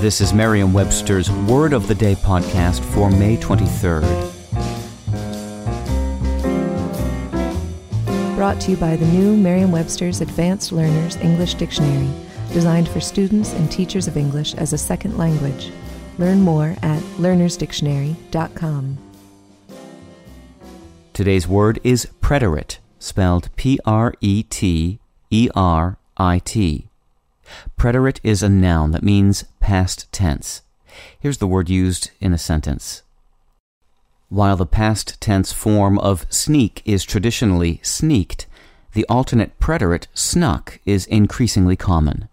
This is Merriam-Webster's Word of the Day podcast for May 23rd. Brought to you by the new Merriam-Webster's Advanced Learners English Dictionary, designed for students and teachers of English as a second language. Learn more at learnersdictionary.com. Today's word is preterit, spelled P R E T E R I T. Preterit is a noun that means past tense. Here's the word used in a sentence. While the past tense form of sneak is traditionally sneaked, the alternate preterit snuck is increasingly common.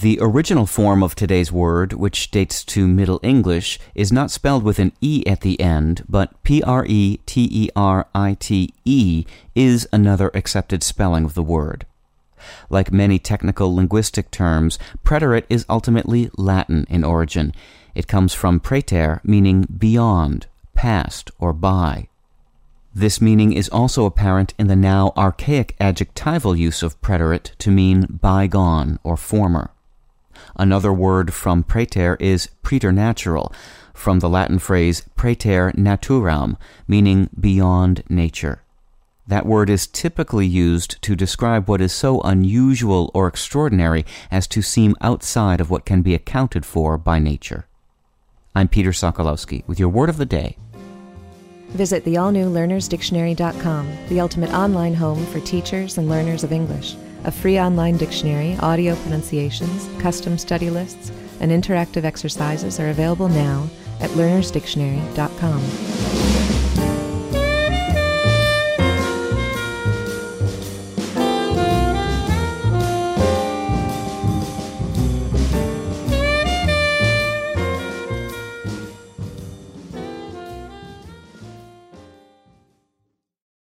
The original form of today's word, which dates to Middle English, is not spelled with an E at the end, but P R E T E R I T E is another accepted spelling of the word. Like many technical linguistic terms, preterit is ultimately Latin in origin. It comes from praeter, meaning beyond, past, or by. This meaning is also apparent in the now archaic adjectival use of preterit to mean bygone or former. Another word from praeter is preternatural, from the Latin phrase praeter naturam, meaning beyond nature. That word is typically used to describe what is so unusual or extraordinary as to seem outside of what can be accounted for by nature. I'm Peter Sokolowski with your word of the day. Visit the all new learnersdictionary.com, the ultimate online home for teachers and learners of English. A free online dictionary, audio pronunciations, custom study lists, and interactive exercises are available now at learnersdictionary.com.